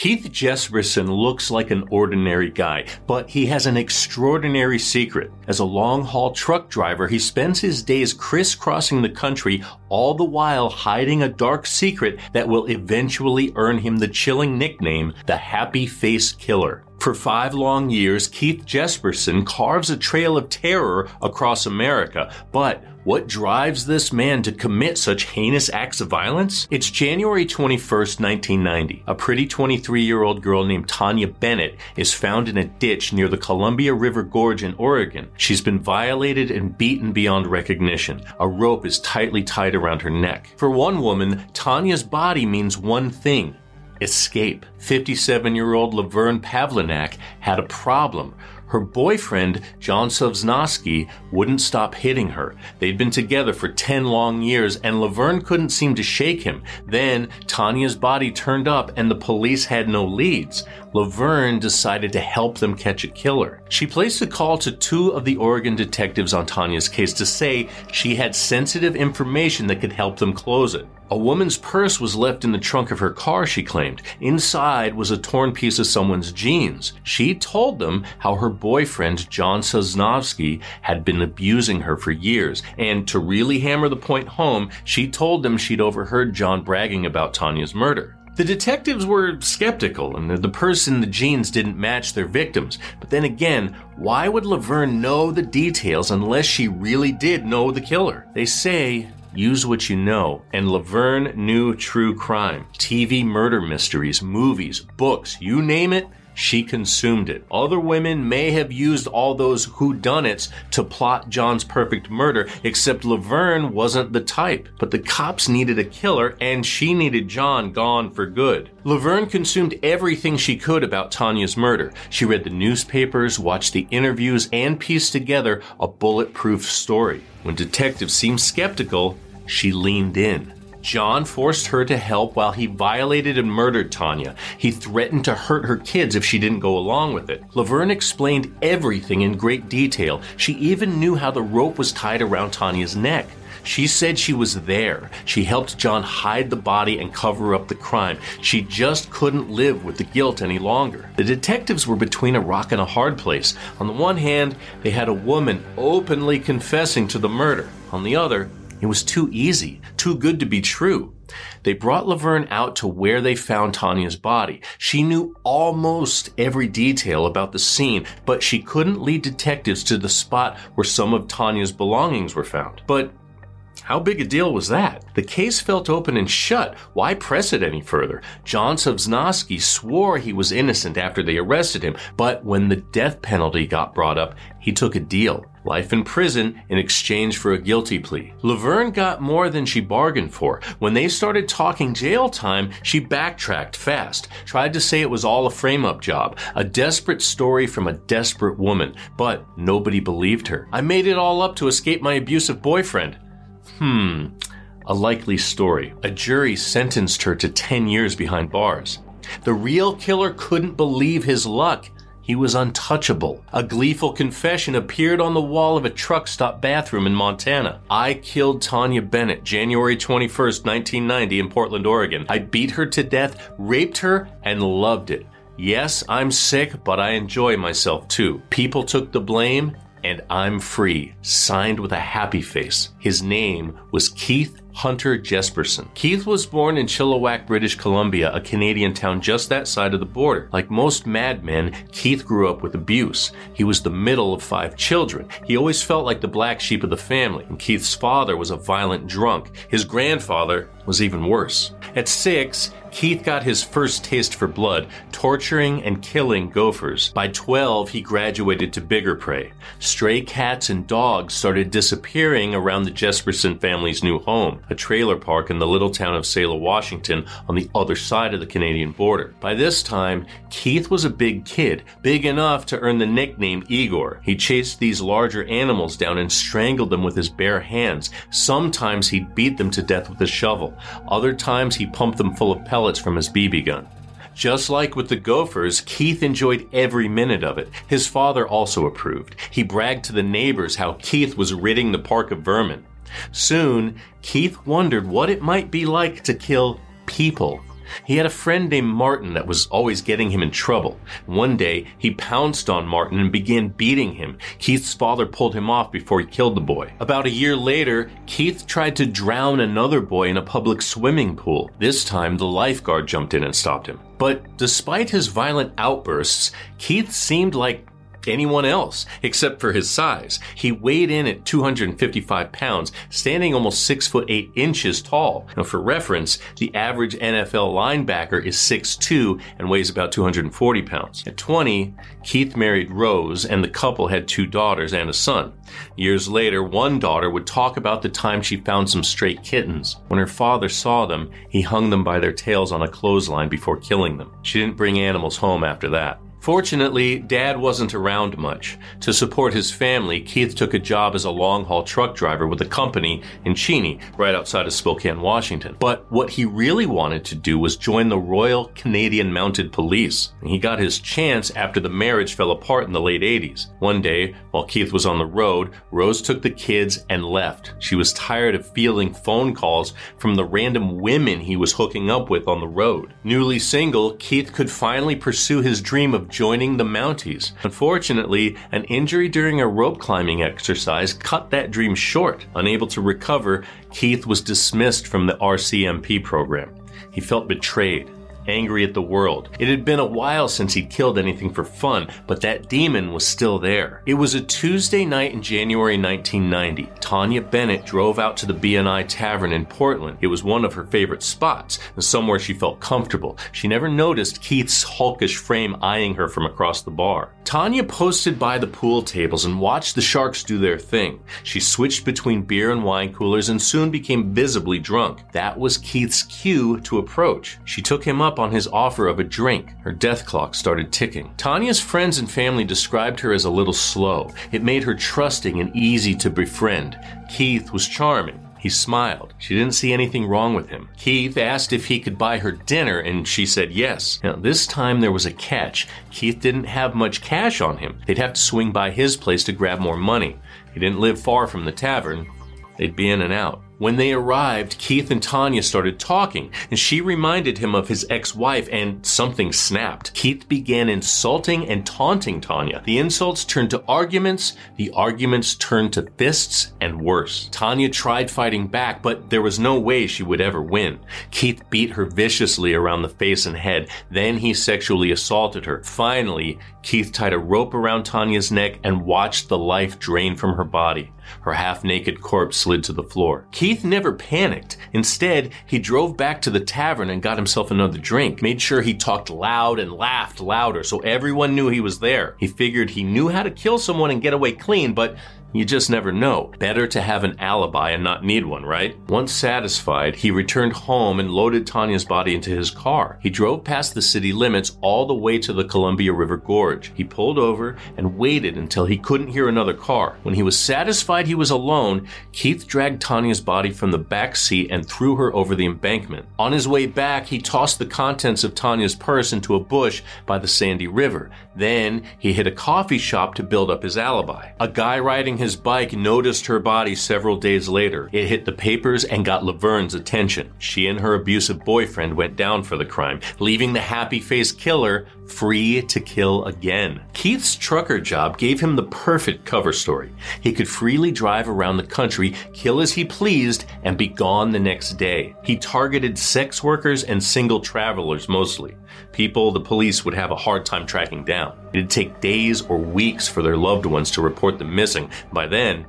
Keith Jesperson looks like an ordinary guy, but he has an extraordinary secret. As a long haul truck driver, he spends his days crisscrossing the country, all the while hiding a dark secret that will eventually earn him the chilling nickname, the Happy Face Killer. For five long years, Keith Jesperson carves a trail of terror across America, but what drives this man to commit such heinous acts of violence? It's January 21st, 1990. A pretty 23 year old girl named Tanya Bennett is found in a ditch near the Columbia River Gorge in Oregon. She's been violated and beaten beyond recognition. A rope is tightly tied around her neck. For one woman, Tanya's body means one thing escape. 57 year old Laverne Pavlinac had a problem. Her boyfriend, John Sosnovske, wouldn't stop hitting her. They'd been together for 10 long years and Laverne couldn't seem to shake him. Then Tanya's body turned up and the police had no leads. Laverne decided to help them catch a killer. She placed a call to two of the Oregon detectives on Tanya's case to say she had sensitive information that could help them close it. A woman's purse was left in the trunk of her car, she claimed. Inside was a torn piece of someone's jeans. She told them how her boyfriend, John Sosnovske, had been abusing her for years. And to really hammer the point home, she told them she'd overheard John bragging about Tanya's murder. The detectives were skeptical, and the person and the jeans didn't match their victims. But then again, why would Laverne know the details unless she really did know the killer? They say use what you know, and Laverne knew true crime. TV murder mysteries, movies, books, you name it, she consumed it. Other women may have used all those whodunits to plot John's perfect murder, except Laverne wasn't the type. But the cops needed a killer, and she needed John gone for good. Laverne consumed everything she could about Tanya's murder. She read the newspapers, watched the interviews, and pieced together a bulletproof story. When detectives seemed skeptical, she leaned in. John forced her to help while he violated and murdered Tanya. He threatened to hurt her kids if she didn't go along with it. Laverne explained everything in great detail. She even knew how the rope was tied around Tanya's neck. She said she was there. She helped John hide the body and cover up the crime. She just couldn't live with the guilt any longer. The detectives were between a rock and a hard place. On the one hand, they had a woman openly confessing to the murder. On the other, it was too easy, too good to be true. They brought Laverne out to where they found Tanya's body. She knew almost every detail about the scene, but she couldn't lead detectives to the spot where some of Tanya's belongings were found. But how big a deal was that? The case felt open and shut. Why press it any further? John Sosnovske swore he was innocent after they arrested him, but when the death penalty got brought up, he took a deal. Life in prison in exchange for a guilty plea. Laverne got more than she bargained for. When they started talking jail time, she backtracked fast, tried to say it was all a frame up job, a desperate story from a desperate woman, but nobody believed her. I made it all up to escape my abusive boyfriend. Hmm, a likely story. A jury sentenced her to 10 years behind bars. The real killer couldn't believe his luck. He was untouchable. A gleeful confession appeared on the wall of a truck stop bathroom in Montana. I killed Tanya Bennett January 21st, 1990 in Portland, Oregon. I beat her to death, raped her, and loved it. Yes, I'm sick, but I enjoy myself too. People took the blame, and I'm free, signed with a happy face. His name was Keith Hunter Jesperson. Keith was born in Chilliwack, British Columbia, a Canadian town just that side of the border. Like most madmen, Keith grew up with abuse. He was the middle of five children. He always felt like the black sheep of the family, and Keith's father was a violent drunk. His grandfather was even worse. At six, Keith got his first taste for blood, torturing and killing gophers. By 12, he graduated to bigger prey. Stray cats and dogs started disappearing around the Jesperson family's new home, a trailer park in the little town of Selah, Washington, on the other side of the Canadian border. By this time, Keith was a big kid, big enough to earn the nickname Igor. He chased these larger animals down and strangled them with his bare hands. Sometimes he'd beat them to death with a shovel. Other times he pumped them full of pellets from his BB gun. Just like with the Gophers, Keith enjoyed every minute of it. His father also approved. He bragged to the neighbors how Keith was ridding the park of vermin. Soon, Keith wondered what it might be like to kill people. He had a friend named Martin that was always getting him in trouble. One day, he pounced on Martin and began beating him. Keith's father pulled him off before he killed the boy. About a year later, Keith tried to drown another boy in a public swimming pool. This time, the lifeguard jumped in and stopped him. But despite his violent outbursts, Keith seemed like anyone else except for his size. He weighed in at 255 pounds, standing almost 6 foot 8 inches tall. Now for reference, the average NFL linebacker is 6'2 and weighs about 240 pounds. At 20, Keith married Rose and the couple had two daughters and a son. Years later, one daughter would talk about the time she found some stray kittens. When her father saw them, he hung them by their tails on a clothesline before killing them. She didn't bring animals home after that. Fortunately, Dad wasn't around much. To support his family, Keith took a job as a long haul truck driver with a company in Cheney, right outside of Spokane, Washington. But what he really wanted to do was join the Royal Canadian Mounted Police. He got his chance after the marriage fell apart in the late 80s. One day, while Keith was on the road, Rose took the kids and left. She was tired of fielding phone calls from the random women he was hooking up with on the road. Newly single, Keith could finally pursue his dream of joining the Mounties. Unfortunately, an injury during a rope climbing exercise cut that dream short. Unable to recover, Keith was dismissed from the RCMP program. He felt betrayed angry at the world. It had been a while since he'd killed anything for fun, but that demon was still there. It was a Tuesday night in January 1990. Tanya Bennett drove out to the BNI Tavern in Portland. It was one of her favorite spots, and somewhere she felt comfortable. She never noticed Keith's hulkish frame eyeing her from across the bar. Tanya posted by the pool tables and watched the sharks do their thing. She switched between beer and wine coolers and soon became visibly drunk. That was Keith's cue to approach. She took him up on his offer of a drink. Her death clock started ticking. Tanya's friends and family described her as a little slow. It made her trusting and easy to befriend. Keith was charming. He smiled. She didn't see anything wrong with him. Keith asked if he could buy her dinner, and she said yes. Now, this time there was a catch. Keith didn't have much cash on him. They'd have to swing by his place to grab more money. He didn't live far from the tavern. They'd be in and out. When they arrived, Keith and Tanya started talking, and she reminded him of his ex-wife, and something snapped. Keith began insulting and taunting Tanya. The insults turned to arguments, the arguments turned to fists, and worse. Tanya tried fighting back, but there was no way she would ever win. Keith beat her viciously around the face and head, then he sexually assaulted her. Finally, Keith tied a rope around Tanya's neck and watched the life drain from her body. Her half naked corpse slid to the floor. Keith never panicked. Instead, he drove back to the tavern and got himself another drink, made sure he talked loud and laughed louder so everyone knew he was there. He figured he knew how to kill someone and get away clean, but you just never know. Better to have an alibi and not need one, right? Once satisfied, he returned home and loaded Tanya's body into his car. He drove past the city limits all the way to the Columbia River Gorge. He pulled over and waited until he couldn't hear another car. When he was satisfied he was alone, Keith dragged Tanya's body from the back seat and threw her over the embankment. On his way back, he tossed the contents of Tanya's purse into a bush by the Sandy River. Then he hit a coffee shop to build up his alibi. A guy riding his bike noticed her body several days later. It hit the papers and got Laverne's attention. She and her abusive boyfriend went down for the crime, leaving the happy faced killer free to kill again. Keith's trucker job gave him the perfect cover story. He could freely drive around the country, kill as he pleased, and be gone the next day. He targeted sex workers and single travelers mostly. People the police would have a hard time tracking down. It'd take days or weeks for their loved ones to report them missing. By then,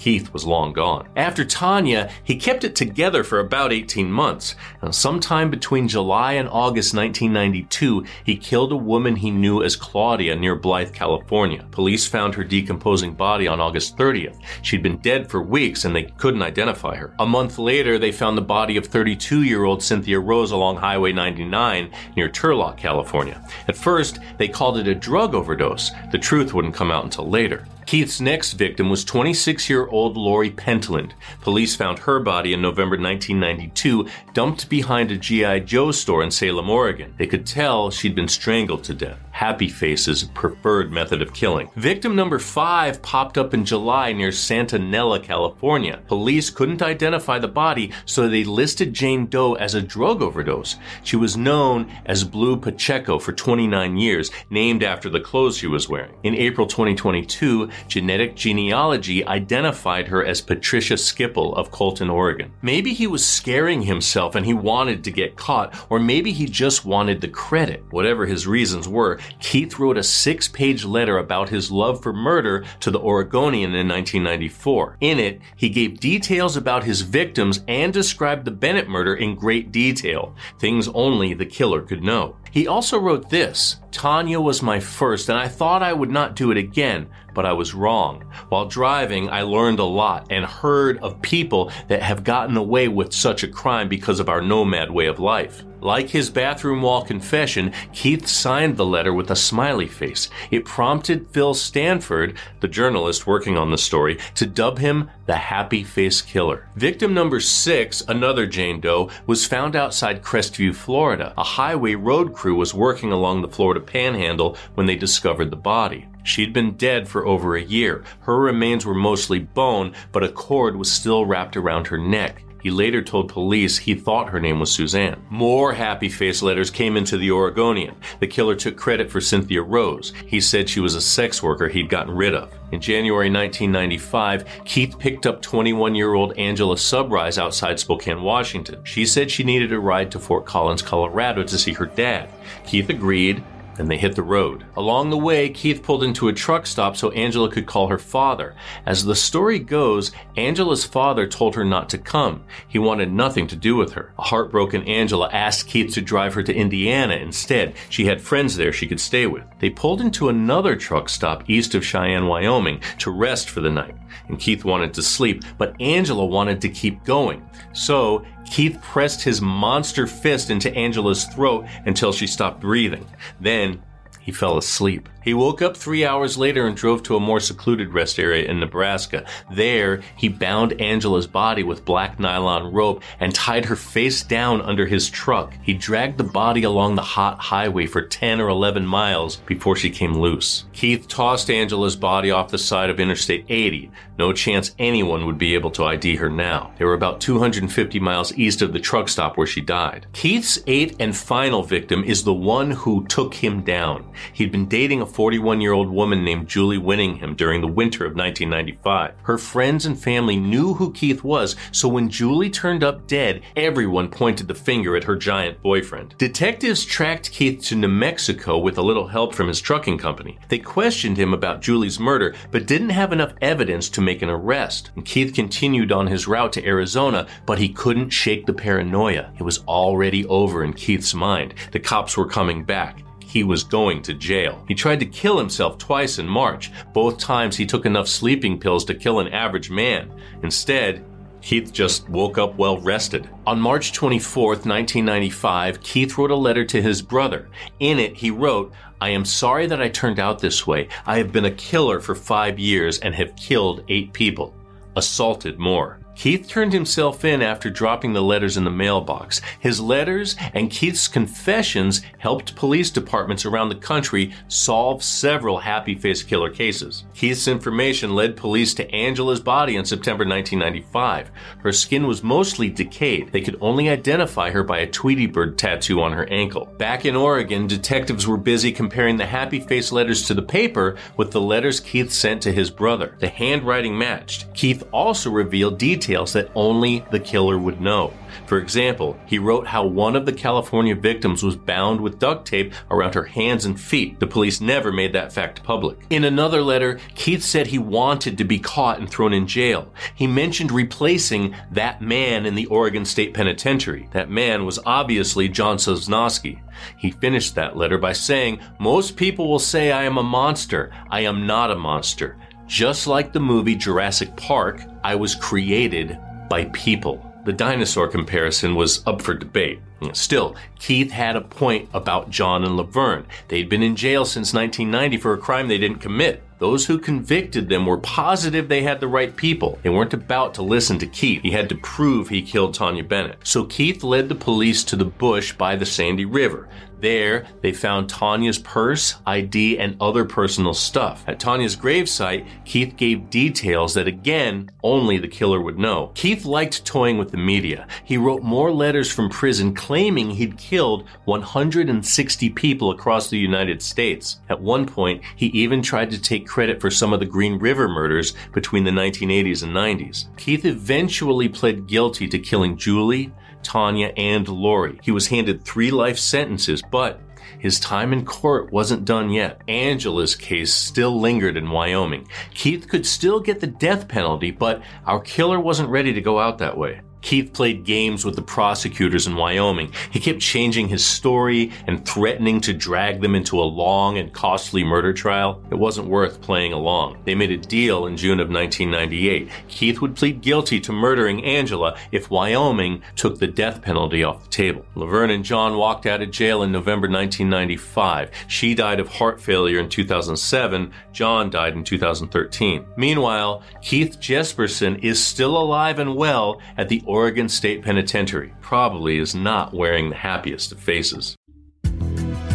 Keith was long gone. After Tanya, he kept it together for about 18 months. Now, sometime between July and August 1992, he killed a woman he knew as Claudia near Blythe, California. Police found her decomposing body on August 30th. She'd been dead for weeks and they couldn't identify her. A month later, they found the body of 32 year old Cynthia Rose along Highway 99 near Turlock, California. At first, they called it a drug overdose. The truth wouldn't come out until later. Keith's next victim was 26 year old Lori Pentland. Police found her body in November 1992, dumped behind a G.I. Joe store in Salem, Oregon. They could tell she'd been strangled to death. Happy Face's preferred method of killing. Victim number five popped up in July near Santa Nella, California. Police couldn't identify the body, so they listed Jane Doe as a drug overdose. She was known as Blue Pacheco for 29 years, named after the clothes she was wearing. In April 2022, genetic genealogy identified her as Patricia Skiple of Colton, Oregon. Maybe he was scaring himself and he wanted to get caught, or maybe he just wanted the credit. Whatever his reasons were, Keith wrote a six page letter about his love for murder to the Oregonian in 1994. In it, he gave details about his victims and described the Bennett murder in great detail, things only the killer could know. He also wrote this Tanya was my first, and I thought I would not do it again, but I was wrong. While driving, I learned a lot and heard of people that have gotten away with such a crime because of our nomad way of life. Like his bathroom wall confession, Keith signed the letter with a smiley face. It prompted Phil Stanford, the journalist working on the story, to dub him the Happy Face Killer. Victim number six, another Jane Doe, was found outside Crestview, Florida. A highway road crew was working along the Florida panhandle when they discovered the body. She'd been dead for over a year. Her remains were mostly bone, but a cord was still wrapped around her neck. He later told police he thought her name was Suzanne. More happy face letters came into the Oregonian. The killer took credit for Cynthia Rose. He said she was a sex worker he'd gotten rid of. In January 1995, Keith picked up 21 year old Angela Subrize outside Spokane, Washington. She said she needed a ride to Fort Collins, Colorado to see her dad. Keith agreed, and they hit the road. Along the way, Keith pulled into a truck stop so Angela could call her father. As the story goes, Angela's father told her not to come. He wanted nothing to do with her. A heartbroken Angela asked Keith to drive her to Indiana instead. She had friends there she could stay with. They pulled into another truck stop east of Cheyenne, Wyoming to rest for the night. And Keith wanted to sleep, but Angela wanted to keep going. So Keith pressed his monster fist into Angela's throat until she stopped breathing. Then he fell asleep. He woke up three hours later and drove to a more secluded rest area in Nebraska. There, he bound Angela's body with black nylon rope and tied her face down under his truck. He dragged the body along the hot highway for 10 or 11 miles before she came loose. Keith tossed Angela's body off the side of Interstate 80. No chance anyone would be able to ID her now. They were about 250 miles east of the truck stop where she died. Keith's eighth and final victim is the one who took him down. He'd been dating a 41 year old woman named Julie Winningham during the winter of 1995. Her friends and family knew who Keith was, so when Julie turned up dead, everyone pointed the finger at her giant boyfriend. Detectives tracked Keith to New Mexico with a little help from his trucking company. They questioned him about Julie's murder, but didn't have enough evidence to make an arrest. And Keith continued on his route to Arizona, but he couldn't shake the paranoia. It was already over in Keith's mind. The cops were coming back he was going to jail. He tried to kill himself twice in March. Both times he took enough sleeping pills to kill an average man. Instead, Keith just woke up well rested. On March 24, 1995, Keith wrote a letter to his brother. In it, he wrote, I am sorry that I turned out this way. I have been a killer for five years and have killed eight people, assaulted more. Keith turned himself in after dropping the letters in the mailbox. His letters and Keith's confessions helped police departments around the country solve several happy face killer cases. Keith's information led police to Angela's body in September 1995. Her skin was mostly decayed. They could only identify her by a Tweety bird tattoo on her ankle. Back in Oregon, detectives were busy comparing the happy face letters to the paper with the letters Keith sent to his brother. The handwriting matched. Keith also revealed details details that only the killer would know. For example, he wrote how one of the California victims was bound with duct tape around her hands and feet. The police never made that fact public. In another letter, Keith said he wanted to be caught and thrown in jail. He mentioned replacing that man in the Oregon State Penitentiary. That man was obviously John Sosnovske. He finished that letter by saying, Most people will say I am a monster. I am not a monster. Just like the movie Jurassic Park, I was created by people. The dinosaur comparison was up for debate. Still, Keith had a point about John and Laverne. They'd been in jail since 1990 for a crime they didn't commit. Those who convicted them were positive they had the right people. They weren't about to listen to Keith. He had to prove he killed Tanya Bennett. So Keith led the police to the bush by the Sandy River. There, they found Tanya's purse, ID, and other personal stuff. At Tanya's gravesite, Keith gave details that, again, only the killer would know. Keith liked toying with the media. He wrote more letters from prison claiming he'd killed 160 people across the United States. At one point, he even tried to take credit for some of the Green River murders between the 1980s and 90s. Keith eventually pled guilty to killing Julie, Tanya, and Lori. He was handed three life sentences, but his time in court wasn't done yet. Angela's case still lingered in Wyoming. Keith could still get the death penalty, but our killer wasn't ready to go out that way. Keith played games with the prosecutors in Wyoming. He kept changing his story and threatening to drag them into a long and costly murder trial. It wasn't worth playing along. They made a deal in June of 1998. Keith would plead guilty to murdering Angela if Wyoming took the death penalty off the table. Laverne and John walked out of jail in November 1995. She died of heart failure in 2007. John died in 2013. Meanwhile, Keith Jesperson is still alive and well at the Oregon State Penitentiary probably is not wearing the happiest of faces.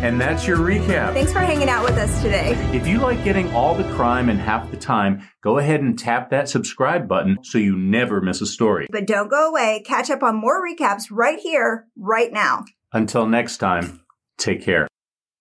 And that's your recap. Thanks for hanging out with us today. If you like getting all the crime in half the time, go ahead and tap that subscribe button so you never miss a story. But don't go away. Catch up on more recaps right here, right now. Until next time, take care.